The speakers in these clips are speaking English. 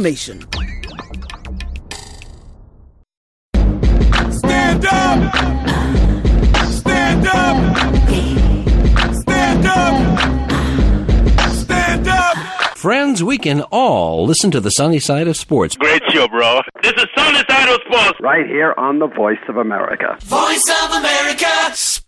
Nation. Stand up! Stand up! Stand up! Stand up! Friends, we can all listen to the sunny side of sports. Great show, bro. This is Sunny Side of Sports. right here on the Voice of America. Voice of America!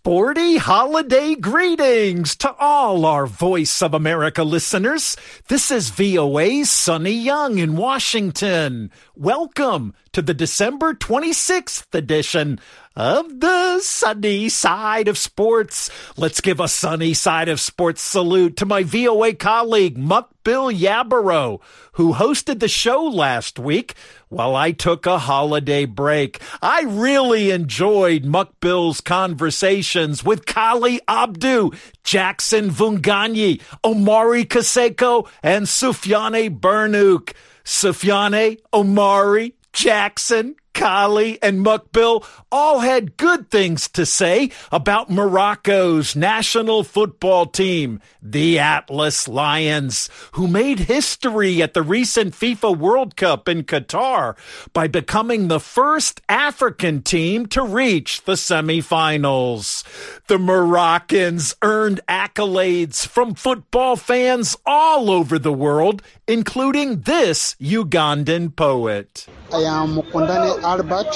Sporty holiday greetings to all our Voice of America listeners. This is VOA's Sunny Young in Washington. Welcome to the December 26th edition of the sunny side of sports. Let's give a sunny side of sports salute to my VOA colleague, Muck Bill Yabaro, who hosted the show last week while I took a holiday break. I really enjoyed Mukbil's conversations with Kali Abdu, Jackson Vunganyi, Omari Kaseko, and Sufyane Burnuk. Sufyane, Omari, Jackson, Kali, and Mukbil all had good things to say about Morocco's national football team, the Atlas Lions, who made history at the recent FIFA World Cup in Qatar by becoming the first African team to reach the semifinals. The Moroccans earned accolades from football fans all over the world, including this Ugandan poet. I am Mukundani Albert,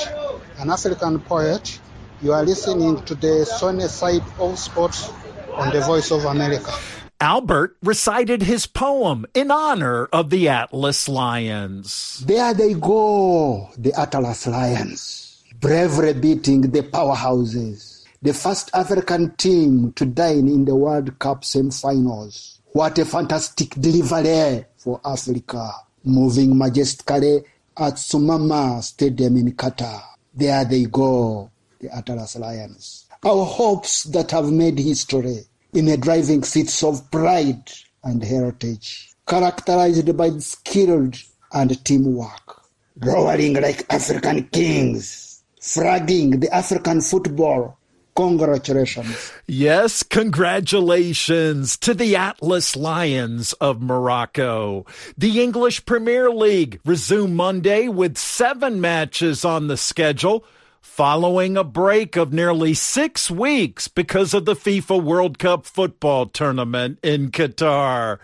an African poet. You are listening to the sunny side of sports on the Voice of America. Albert recited his poem in honor of the Atlas Lions. There they go, the Atlas Lions, bravely beating the powerhouses. The first African team to dine in the World Cup semi-finals. What a fantastic delivery for Africa. Moving majestically at Thumama Stadium in Qatar. There they go, the Atlas Lions. Our hopes that have made history in the driving seats of pride and heritage, characterized by skilled and teamwork, roaring like African kings, flagging the African football. Congratulations. Yes, congratulations to the Atlas Lions of Morocco. The English Premier League resumed Monday with seven matches on the schedule following a break of nearly six weeks because of the FIFA World Cup football tournament in Qatar.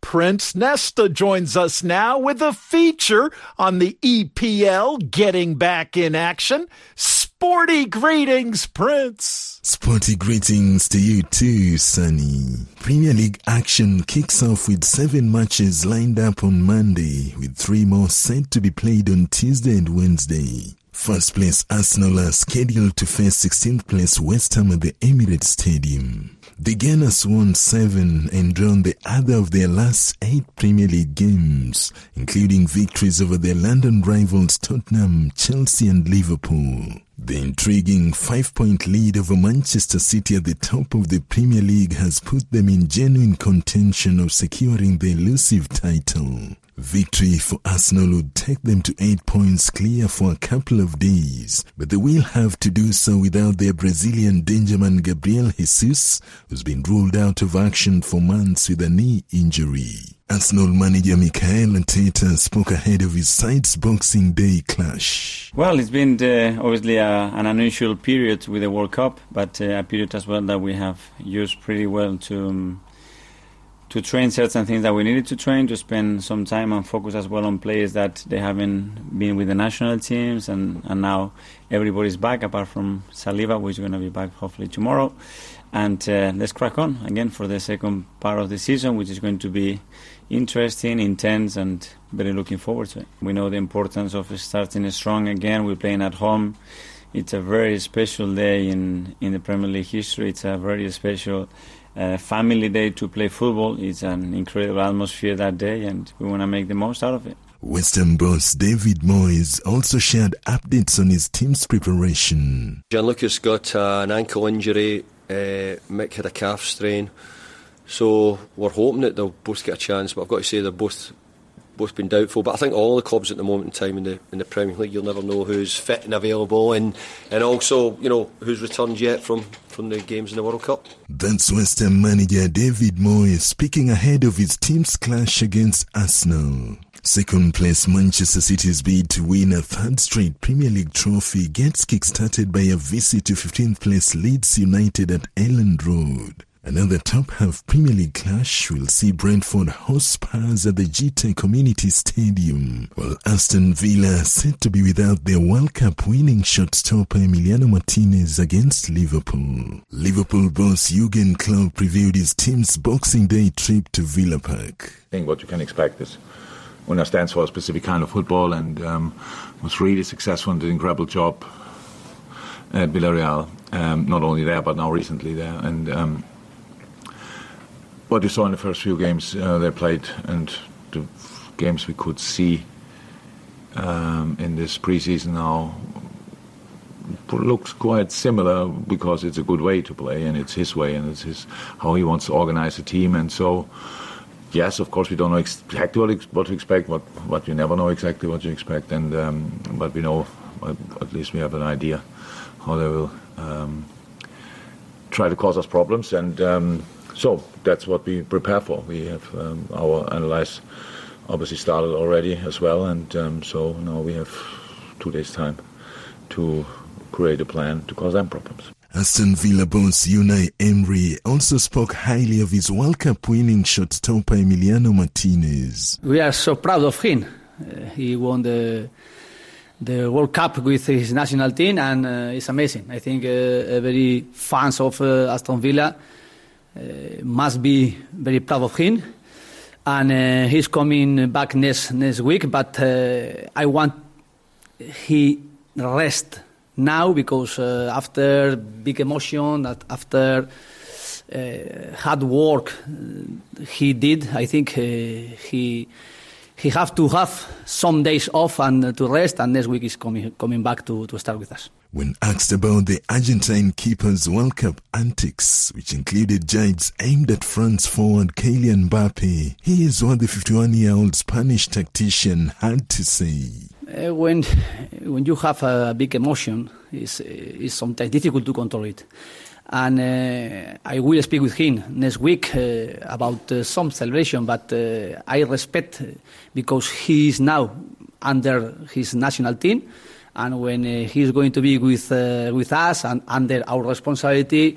Prince Nesta joins us now with a feature on the EPL getting back in action. Sporty greetings, Prince. Sporty greetings to you too, Sunny. Premier League action kicks off with seven matches lined up on Monday, with three more set to be played on Tuesday and Wednesday. First place Arsenal are scheduled to face 16th place West Ham at the Emirates Stadium. The Gunners won seven and drawn the other of their last eight Premier League games, including victories over their London rivals Tottenham, Chelsea and Liverpool. The intriguing five-point lead over Manchester City at the top of the Premier League has put them in genuine contention of securing the elusive title. Victory for Arsenal would take them to eight points clear for a couple of days, but they will have to do so without their Brazilian dangerman Gabriel Jesus, who's been ruled out of action for months with a knee injury. Arsenal manager Mikel Arteta spoke ahead of his side's Boxing Day clash. Well, it's been uh, obviously a, an unusual period with the World Cup, but uh, a period as well that we have used pretty well to um, to train certain things that we needed to train, to spend some time and focus as well on players that they haven't been with the national teams, and, and now everybody's back apart from Saliba, is going to be back hopefully tomorrow. And uh, let's crack on again for the second part of the season, which is going to be interesting, intense, and very looking forward to it. We know the importance of starting strong again. We're playing at home. It's a very special day in, in the Premier League history. It's a very special uh, family day to play football. It's an incredible atmosphere that day, and we want to make the most out of it. West Ham boss David Moyes also shared updates on his team's preparation. Gianluca's got uh, an ankle injury, uh, Mick had a calf strain, so we're hoping that they'll both get a chance. But I've got to say they're both both been doubtful. But I think all the clubs at the moment in time in the in the Premier League, you'll never know who's fit and available, and and also you know who's returned yet from from the games in the World Cup. That's West Ham manager David Moyes speaking ahead of his team's clash against Arsenal. Second place Manchester City's bid to win a third straight Premier League trophy gets kick-started by a visit to 15th place Leeds United at Elland Road. Another top half Premier League clash will see Brentford host Spurs at the GT Community Stadium, while Aston Villa set to be without their World Cup winning shot stopper Emiliano Martinez against Liverpool. Liverpool boss Jurgen Klopp previewed his team's Boxing Day trip to Villa Park. I think what you can expect is Unai stands for a specific kind of football and um, was really successful and did an incredible job at Villarreal. Um, not only there, but now recently there. And um, what you saw in the first few games uh, they played and the games we could see um, in this preseason now looks quite similar because it's a good way to play and it's his way and it's his how he wants to organize a team and so yes, of course, we don't know exactly what, what to expect, but, but you never know exactly what you expect. And um, but we know, at least we have an idea how they will um, try to cause us problems. And um, so that's what we prepare for. We have um, our analyze obviously started already as well, and um, so now we have two days' time to create a plan to cause them problems. Aston Villa boss Unai Emery also spoke highly of his World Cup winning shot stopper Emiliano Martinez. We are so proud of him. Uh, he won the the World Cup with his national team, and uh, it's amazing. I think uh, very fans of uh, Aston Villa must be very proud of him. And uh, he's coming back next next week, but I want he rest now because uh, after big emotion, after uh, hard work uh, he did, I think uh, he he have to have some days off and to rest, and next week is coming coming back to, to start with us. When asked about the Argentine keeper's World Cup antics, which included jibes aimed at France forward Kylian Mbappe, here's what the 51-year-old Spanish tactician had to say. Uh, when when you have a big emotion, it's, it's sometimes difficult to control it. And uh, I will speak with him next week uh, about uh, some celebration, but uh, I respect because he is now under his national team, and when uh, he is going to be with with us and under our responsibility,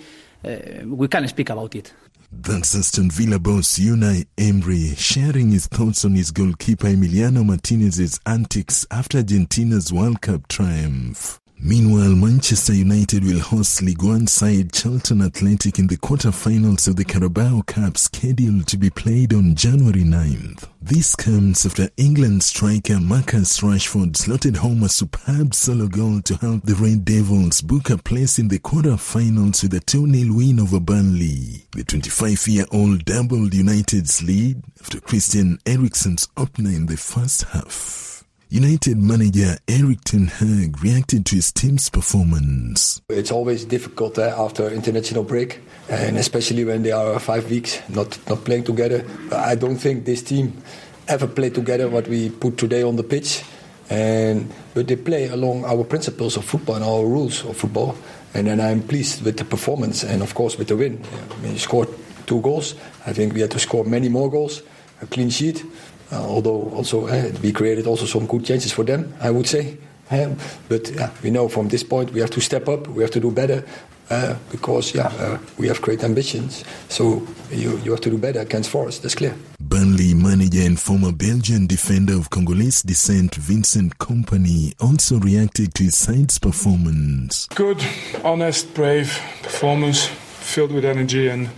we can speak about it. That's Aston Villa boss Unai Emery sharing his thoughts on his goalkeeper Emiliano Martinez's antics after Argentina's World Cup triumph. Meanwhile, Manchester United will host League One side Charlton Athletic in the quarter-finals of the Carabao Cup scheduled to be played on January 9th. This comes after England striker Marcus Rashford slotted home a superb solo goal to help the Red Devils book a place in the quarter-finals with a 2-0 win over Burnley. The 25-year-old doubled United's lead after Christian Eriksen's opener in the first half. United manager Erik ten Hag reacted to his team's performance. It's always difficult uh, after international break, and especially when they are five weeks not, not playing together. I don't think this team ever played together what we put today on the pitch. And but they play along our principles of football and our rules of football. And then I'm pleased with the performance and of course with the win. We scored two goals. I think we had to score many more goals. A clean sheet. Uh, although also uh, we created also some good chances for them, I would say. Um, but yeah, we know from this point we have to step up, we have to do better, uh, because yeah, uh, we have great ambitions. So you, you have to do better against Forest, that's clear. Burnley manager and former Belgian defender of Congolese descent Vincent Kompany also reacted to his side's performance. Good, honest, brave performance, filled with energy and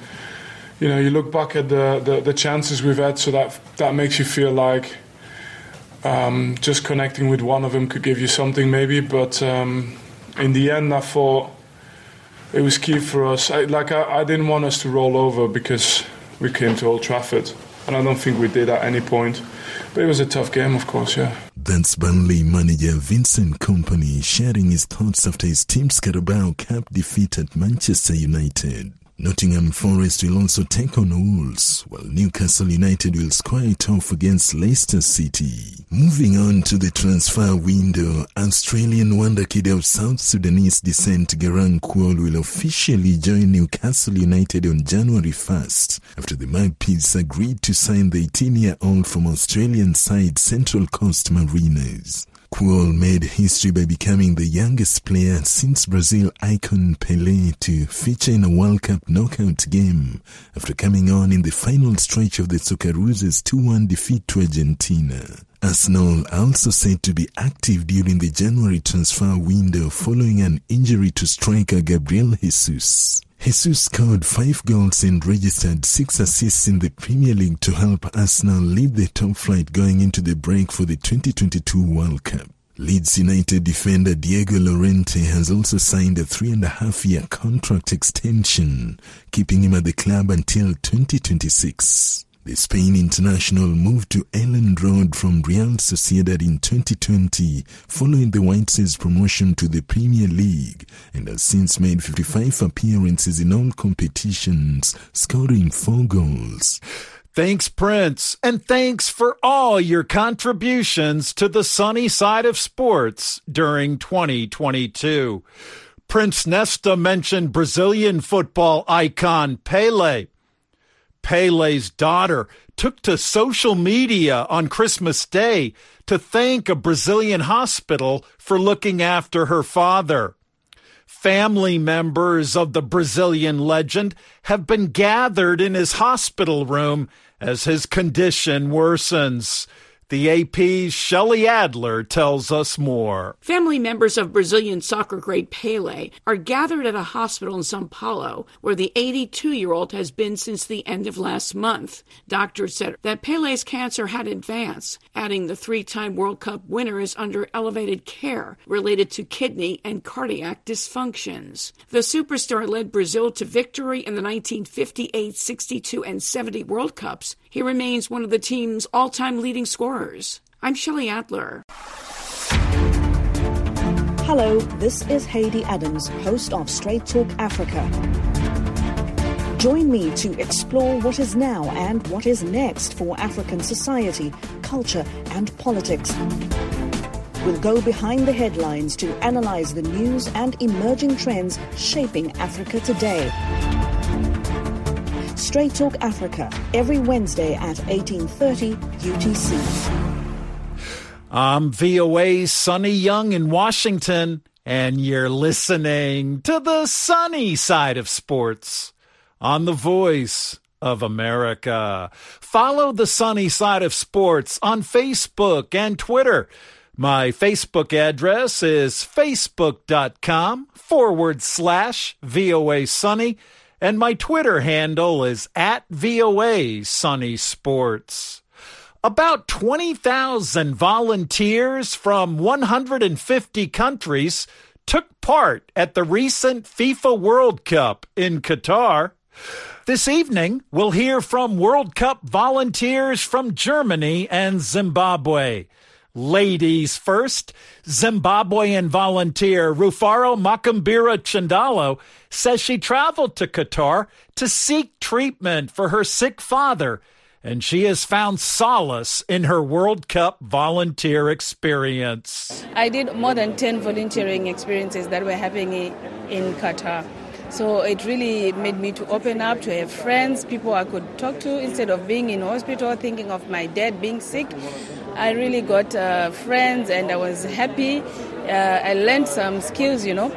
you know, you look back at the, the, the chances we've had, so that that makes you feel like um, just connecting with one of them could give you something, maybe. But um, in the end, I thought it was key for us. I, like I, I didn't want us to roll over because we came to Old Trafford, and I don't think we did at any point. But it was a tough game, of course, yeah. That's Burnley manager Vincent Kompany sharing his thoughts after his team's Carabao Cup defeat at Manchester United. Nottingham Forest will also take on Wolves, while Newcastle United will square it off against Leicester City. Moving on to the transfer window, Australian wonder kid of South Sudanese descent Garang Kuol will officially join Newcastle United on January 1st after the Magpies agreed to sign the 18-year-old from Australian side Central Coast Mariners. Kuol made history by becoming the youngest player since Brazil icon Pelé to feature in a World Cup knockout game after coming on in the final stretch of the Socceroos' 2-1 defeat to Argentina. Arsenal also said to be active during the January transfer window following an injury to striker Gabriel Jesus. Jesus scored five goals and registered six assists in the Premier League to help Arsenal lead the top flight going into the break for the 2022 World Cup. Leeds United defender Diego Llorente has also signed a three and a half year contract extension, keeping him at the club until 2026. The Spain international moved to Elland Road from Real Sociedad in 2020 following the Whites' promotion to the Premier League and has since made 55 appearances in all competitions, scoring four goals. Thanks, Prince, and thanks for all your contributions to the sunny side of sports during 2022. Prince Nesta mentioned Brazilian football icon Pele. Pele's daughter took to social media on Christmas Day to thank a Brazilian hospital for looking after her father. Family members of the Brazilian legend have been gathered in his hospital room as his condition worsens. The AP's Shelley Adler tells us more. Family members of Brazilian soccer great Pele are gathered at a hospital in Sao Paulo, where the 82 year old has been since the end of last month. Doctors said that Pele's cancer had advanced, adding the three time World Cup winner is under elevated care related to kidney and cardiac dysfunctions. The superstar led Brazil to victory in the 1958, 62, and 70 World Cups. He remains one of the team's all time leading scorers. I'm Shelley Adler. Hello, this is Heidi Adams, host of Straight Talk Africa. Join me to explore what is now and what is next for African society, culture, and politics. We'll go behind the headlines to analyze the news and emerging trends shaping Africa today. Straight Talk Africa every Wednesday at 18:30 UTC. I'm VOA's Sunny Young in Washington, and you're listening to the sunny side of sports on the voice of America. Follow the sunny side of sports on Facebook and Twitter. My Facebook address is facebook.com forward slash VOA Sunny, and my Twitter handle is at VOA Sunny Sports. About 20,000 volunteers from 150 countries took part at the recent FIFA World Cup in Qatar. This evening, we'll hear from World Cup volunteers from Germany and Zimbabwe. Ladies first, Zimbabwean volunteer Rufaro Makambira Chandalo says she traveled to Qatar to seek treatment for her sick father and she has found solace in her World Cup volunteer experience. I did more than 10 volunteering experiences that were happening in Qatar. So it really made me to open up, to have friends, people I could talk to instead of being in hospital thinking of my dad being sick. I really got uh, friends and I was happy. Uh, I learned some skills, you know.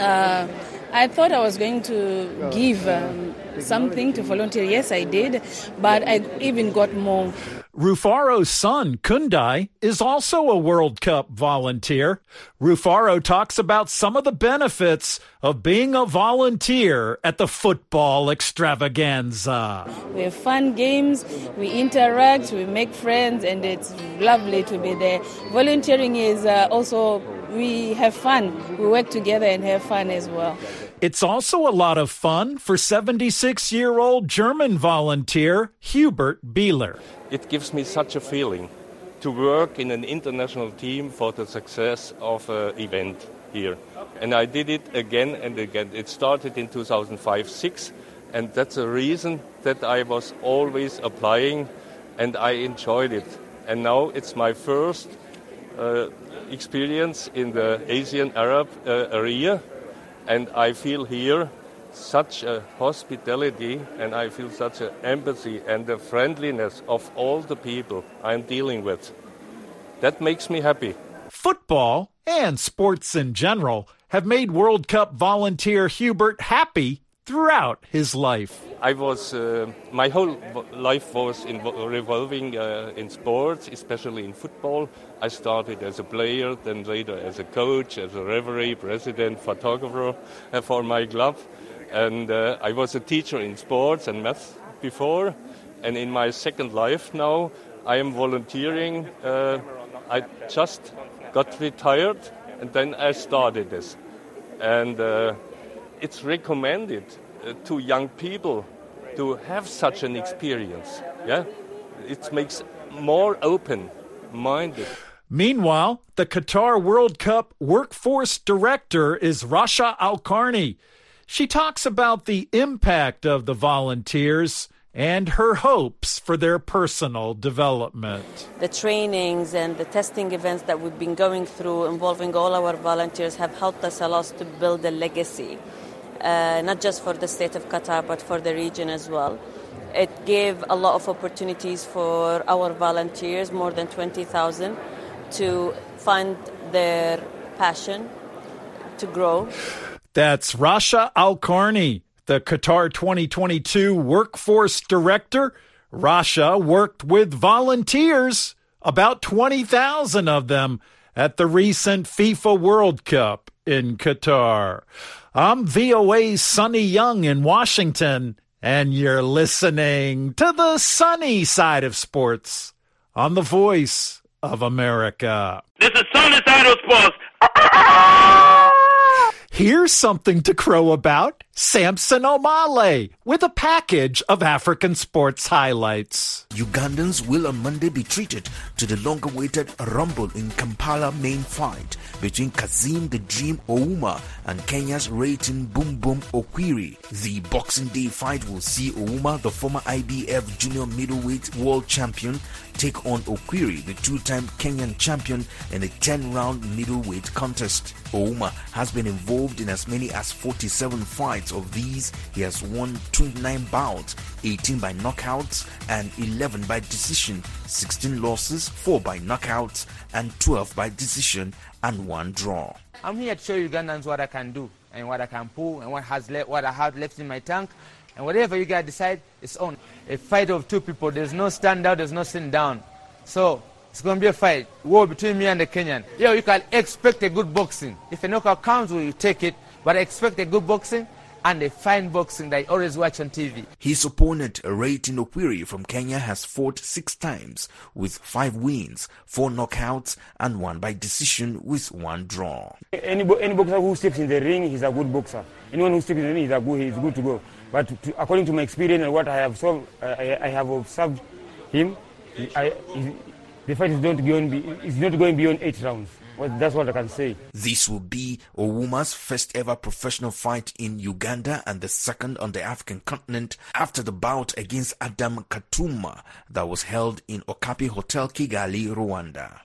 Uh, I thought I was going to give um, something to volunteer. Yes, I did, but I even got more. Rufaro's son, Kundai, is also a World Cup volunteer. Rufaro talks about some of the benefits of being a volunteer at the football extravaganza. We have fun games, we interact, we make friends, and it's lovely to be there. Volunteering is uh, also, we have fun. We work together and have fun as well. It's also a lot of fun for 76 year old German volunteer Hubert Bieler. It gives me such a feeling to work in an international team for the success of an event here. And I did it again and again. It started in 2005 6 And that's the reason that I was always applying and I enjoyed it. And now it's my first uh, experience in the Asian Arab uh, area, and I feel here such a hospitality and I feel such an empathy and the friendliness of all the people I'm dealing with. That makes me happy. Football and sports in general have made World Cup volunteer Hubert happy throughout his life. I was uh, my whole life was in, revolving uh, in sports, especially in football. I started as a player, then later as a coach, as a referee, president, photographer uh, for my club, and uh, I was a teacher in sports and math before. And in my second life now, I am volunteering. Uh, I just got retired, and then I started this, and uh, it's recommended uh, to young people to have such an experience. Yeah, it makes more open-minded. Meanwhile, the Qatar World Cup workforce director is Rasha Al Karni. She talks about the impact of the volunteers and her hopes for their personal development. The trainings and the testing events that we've been going through involving all our volunteers have helped us a lot to build a legacy, uh, not just for the state of Qatar, but for the region as well. It gave a lot of opportunities for our volunteers, more than 20,000, to find their passion, to grow. That's Rasha Al Karni, the Qatar 2022 workforce director. Rasha worked with volunteers, about 20,000 of them, at the recent FIFA World Cup in Qatar. I'm VOA's Sunny Young in Washington, and you're listening to the sunny side of sports on the voice of America. This is Sunny Side of Sports. Here's something to crow about. Samson Omale with a package of African sports highlights. Ugandans will on Monday be treated to the long-awaited Rumble in Kampala main fight between Kassim the Dream Ouma and Kenya's Rayton Boom Boom Okwiri. The Boxing Day fight will see Ouma, the former IBF junior middleweight world champion, take on Okwiri, the two-time Kenyan champion, in a 10-round middleweight contest. Ouma has been involved in as many as 47 fights. Of these, he has won 29 bouts, 18 by knockouts and 11 by decision, 16 losses, 4 by knockouts and 12 by decision and 1 draw. I'm here to show Ugandans what I can do and what I can pull and what has le- what I have left in my tank. And whatever you guys decide, it's on. A fight of two people. There's no stand out, there's no sitting down. So it's going to be a fight, war between me and the Kenyan. Yeah, you can expect a good boxing. If a knockout comes, we take it. But I expect a good boxing and a fine boxing that I always watch on TV. His opponent, Rayton Okwiri from Kenya, has fought six times with five wins, four knockouts, and one by decision with one draw. Any, any boxer who steps in the ring, he's a good boxer. Anyone who steps in the ring, he's, a good, he's good to go. But to, according to my experience and what I have saw, I, I have observed him, I, he- the fight is not going, be, is not going beyond eight rounds. Well, that's what I can say. This will be Ouma's first ever professional fight in Uganda and the second on the African continent after the bout against Adam Katuma that was held in Okapi Hotel Kigali, Rwanda.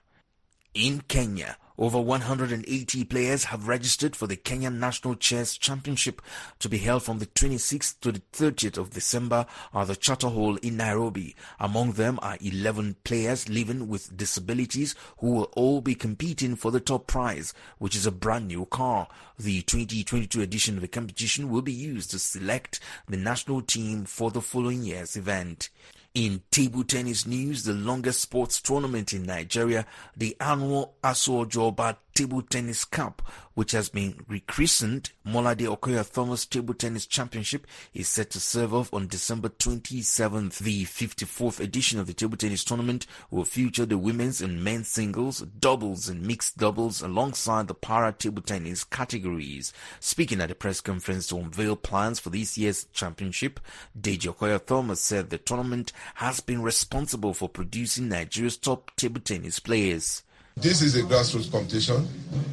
In Kenya, over 180 players have registered for the Kenyan National Chess Championship to be held from the 26th to the 30th of December at the Charter Hall in Nairobi. Among them are 11 players living with disabilities who will all be competing for the top prize, which is a brand new car. The 2022 edition of the competition will be used to select the national team for the following year's event. In table tennis news, the longest sports tournament in Nigeria, the annual Asoju Oba Table Tennis Cup, which has been rechristened Molade Okoya Thomas Table Tennis Championship, is set to serve off on December 27th. The 54th edition of the table tennis tournament will feature the women's and men's singles, doubles and mixed doubles alongside the para table tennis categories. Speaking at a press conference to unveil plans for this year's championship, Deji Okoya Thomas said the tournament has been responsible for producing Nigeria's top table tennis players. This is a grassroots competition,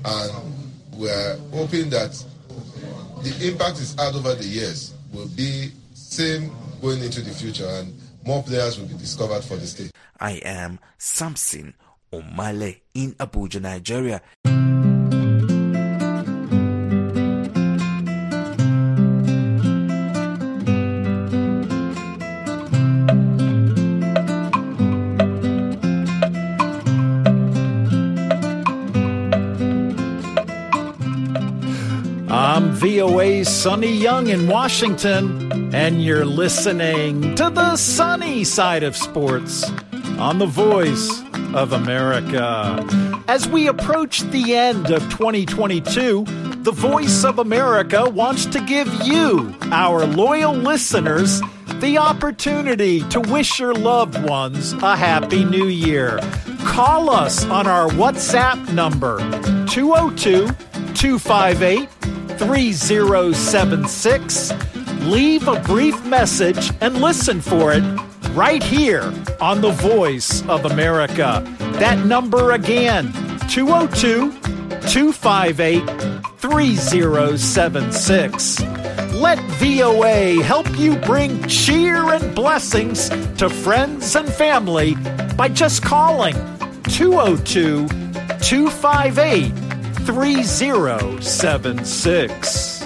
and we're hoping that the impact it's had over the years will be same going into the future, and more players will be discovered for the state. I am Samson Omale in Abuja, Nigeria. I'm VOA's Sunny Young in Washington, and you're listening to the sunny side of sports on the voice of America. As we approach the end of 2022, the voice of America wants to give you, our loyal listeners, the opportunity to wish your loved ones a happy new year. Call us on our WhatsApp number 202 258 3076. Leave a brief message and listen for it right here on The Voice of America. That number again 202 258 3076. Let VOA help you bring cheer and blessings to friends and family by just calling 202 258 3076.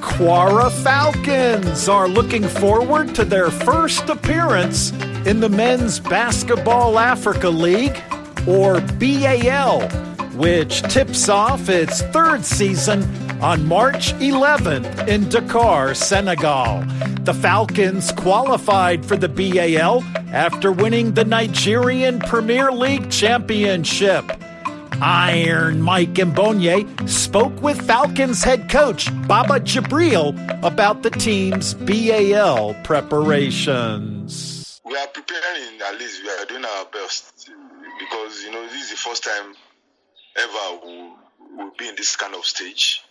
Kwara Falcons are looking forward to their first appearance in the Men's Basketball Africa League, or BAL, which tips off its third season on March 11th in Dakar, Senegal. The Falcons qualified for the BAL after winning the Nigerian Premier League Championship. Iron Mike Mbonye spoke with Falcons head coach Baba Jabril about the team's BAL preparations. We are preparing, at least we are doing our best because, you know, this is the first time ever we'll, we'll be in this kind of stage.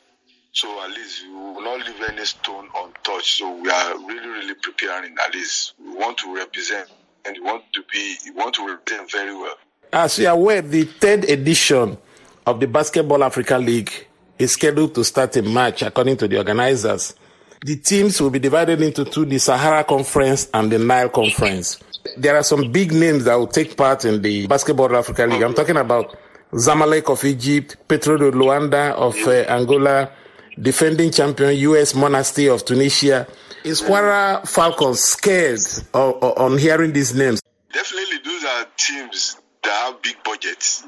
So at least we will not leave any stone untouched. So we are really, really preparing. At least we want to represent and we want to be, we want to represent very well. As you are aware, the third edition of the Basketball Africa League is scheduled to start in March, according to the organizers. The teams will be divided into two the Sahara Conference and the Nile Conference. There are some big names that will take part in the Basketball Africa League. I'm talking about Zamalek of Egypt, Petro de Luanda of uh, Angola, defending champion US Monastir of Tunisia. Is Kwara Falcons scared of, of, on hearing these names? Definitely, those are teams that have big budgets.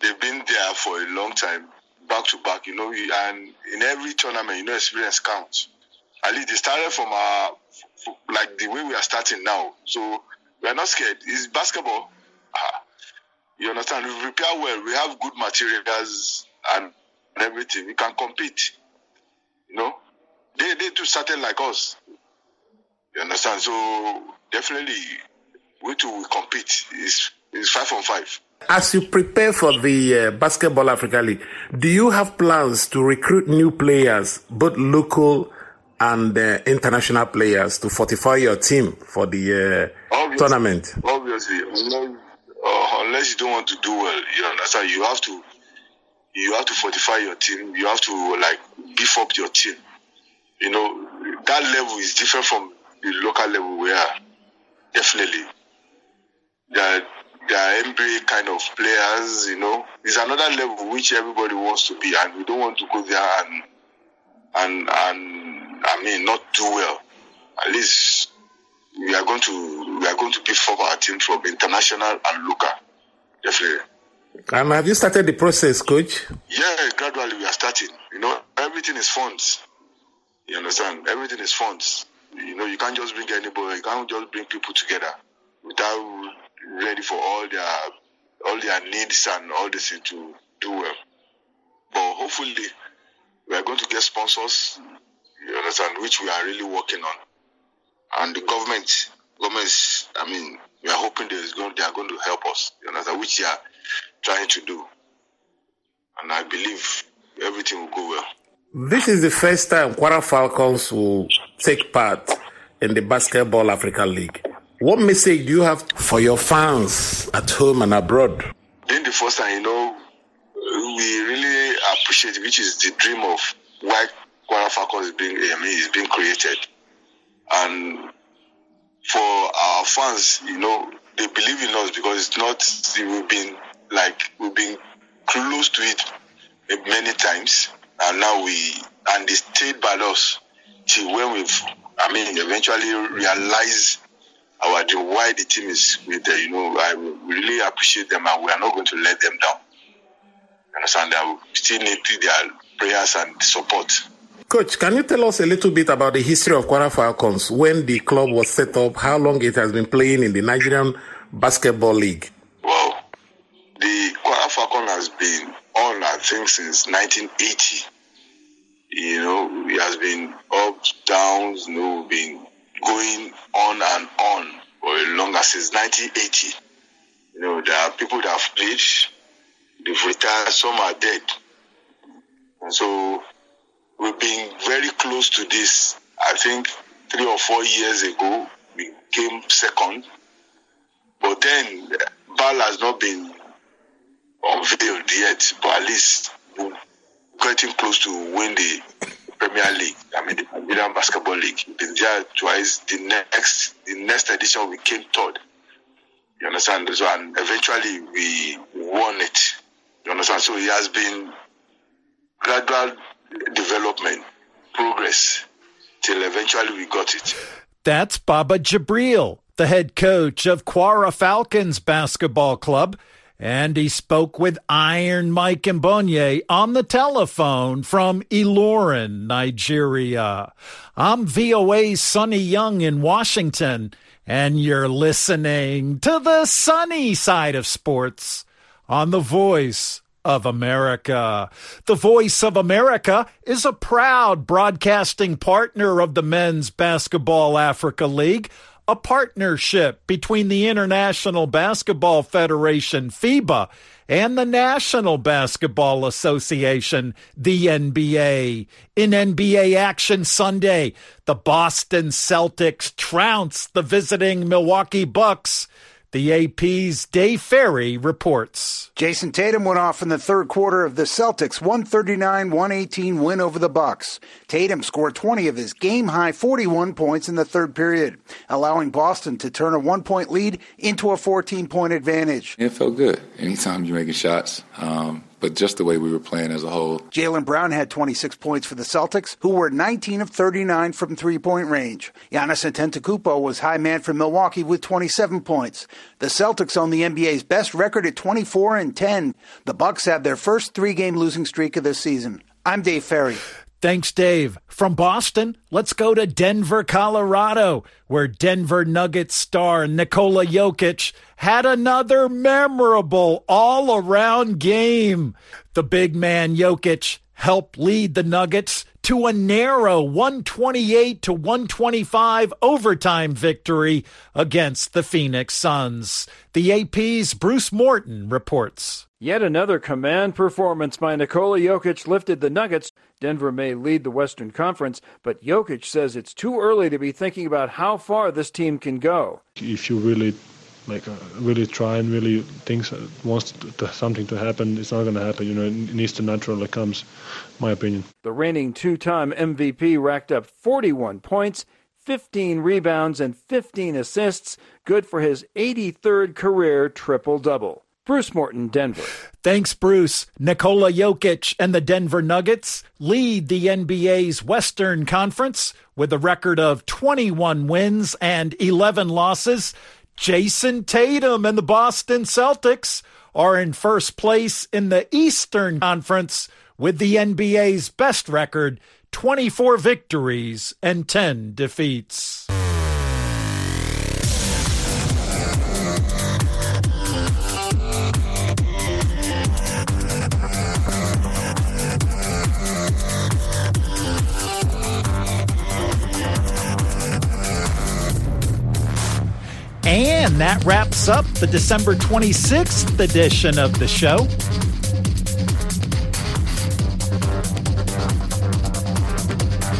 They've been there for a long time, back to back, you know, and in every tournament, you know, experience counts. At least they started from our, like the way we are starting now. So we are not scared. It's basketball. Ah, you understand? We prepare well. We have good materials and everything. We can compete. You know, they they too started like us. You understand? So definitely, we too will compete. It's it's five on five. As you prepare for the uh, Basketball Africa League, do you have plans to recruit new players, both local and uh, international players, to fortify your team for the uh, Obviously. tournament? Obviously, unless you don't want to do well, you understand. You have to, you have to fortify your team. You have to like beef up your team. You know, that level is different from the local level we are. Definitely, there there are NBA kind of players. You know, it's another level which everybody wants to be, and we don't want to go there and and and I mean not do well. At least we are going to we are going to beef up our team from international and local. Definitely. And have you started the process, coach? Yeah, gradually we are starting. You know, everything is funds. You understand? Everything is funds. You know, you can't just bring anybody. You can't just bring people together without ready for all their all their needs and all this thing to do well. But hopefully, we are going to get sponsors. You understand? Which we are really working on. And the government, governments. I mean, we are hoping there is going, they are going to help us. You understand? Which they are trying to do. And I believe everything will go well. This is the first time Kwara Falcons will take part in the Basketball Africa League. What message do you have for your fans at home and abroad? Being the first time, you know, we really appreciate, which is the dream of why Kwara Falcons is being, I mean, is being created. And for our fans, you know, they believe in us because it's not, we've been like, we've been close to it many times. And now we, and they stayed by us till when we've, I mean, eventually realize our dream, why the team is with them. You know, I really appreciate them and we are not going to let them down. You understand that we still need their prayers and support. Coach, can you tell us a little bit about the history of Kwara Falcons, when the club was set up, how long it has been playing in the Nigerian Basketball League? Well, the Kwara Falcon has been on, I think, since 1980. You know, it has been ups, downs, you know, been going on and on for longer since 1980. You know, there are people that have played, they've retired, some are dead. And so we've been very close to this. I think three or four years ago, we came second. But then, BAL has not been unveiled yet, but at least we're getting close to win the Premier League. I mean, the Nigerian Basketball League. We've been there twice. The next, the next edition, we came third. You understand? So, and eventually, we won it. You understand? So it has been gradual development, progress, till eventually we got it. That's Baba Jabril, the head coach of Kwara Falcons Basketball Club. And he spoke with Iron Mike Mbonye on the telephone from Ilorin, Nigeria. I'm VOA's Sunny Young in Washington, and you're listening to the sunny side of sports on The Voice of America. The Voice of America is a proud broadcasting partner of the Men's Basketball Africa League, a partnership between the International Basketball Federation, FIBA, and the National Basketball Association, the NBA. In NBA action Sunday, the Boston Celtics trounced the visiting Milwaukee Bucks. The AP's Dave Ferrie reports. Jayson Tatum went off in the third quarter of the Celtics 139-118 win over the Bucks. Tatum scored 20 of his game-high 41 points in the third period, allowing Boston to turn a one-point lead into a 14-point advantage. It felt good. Anytime you're making shots, um, but just the way we were playing as a whole. Jaylen Brown had 26 points for the Celtics, who were 19 of 39 from three-point range. Giannis Antetokounmpo was high man for Milwaukee with 27 points. The Celtics own the NBA's best record at 24 and 10. The Bucks have their first three-game losing streak of the season. I'm Dave Ferrie. Thanks, Dave. From Boston, let's go to Denver, Colorado, where Denver Nuggets star Nikola Jokic had another memorable all around game. The big man Jokic helped lead the Nuggets to a narrow 128 to 125 overtime victory against the Phoenix Suns. The AP's Bruce Morton reports. Yet another command performance by Nikola Jokic lifted the Nuggets. Denver may lead the Western Conference, but Jokic says it's too early to be thinking about how far this team can go. If you really like uh, really try and really think wants to, to, something to happen, it's not going to happen. You know, it needs to naturally comes. My opinion. The reigning two-time MVP racked up 41 points. 15 rebounds and 15 assists, good for his 83rd career triple double. Bruce Morton, Denver. Thanks, Bruce. Nikola Jokic and the Denver Nuggets lead the NBA's Western Conference with a record of 21 wins and 11 losses. Jayson Tatum and the Boston Celtics are in first place in the Eastern Conference with the NBA's best record 24 victories and 10 defeats. And that wraps up the December 26th edition of the show.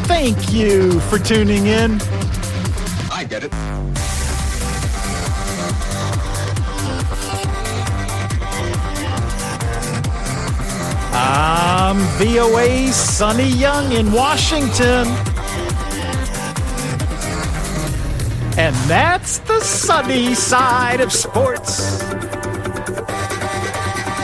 Thank you for tuning in. I get it. I'm VOA Sunny Young in Washington. And that's the sunny side of sports.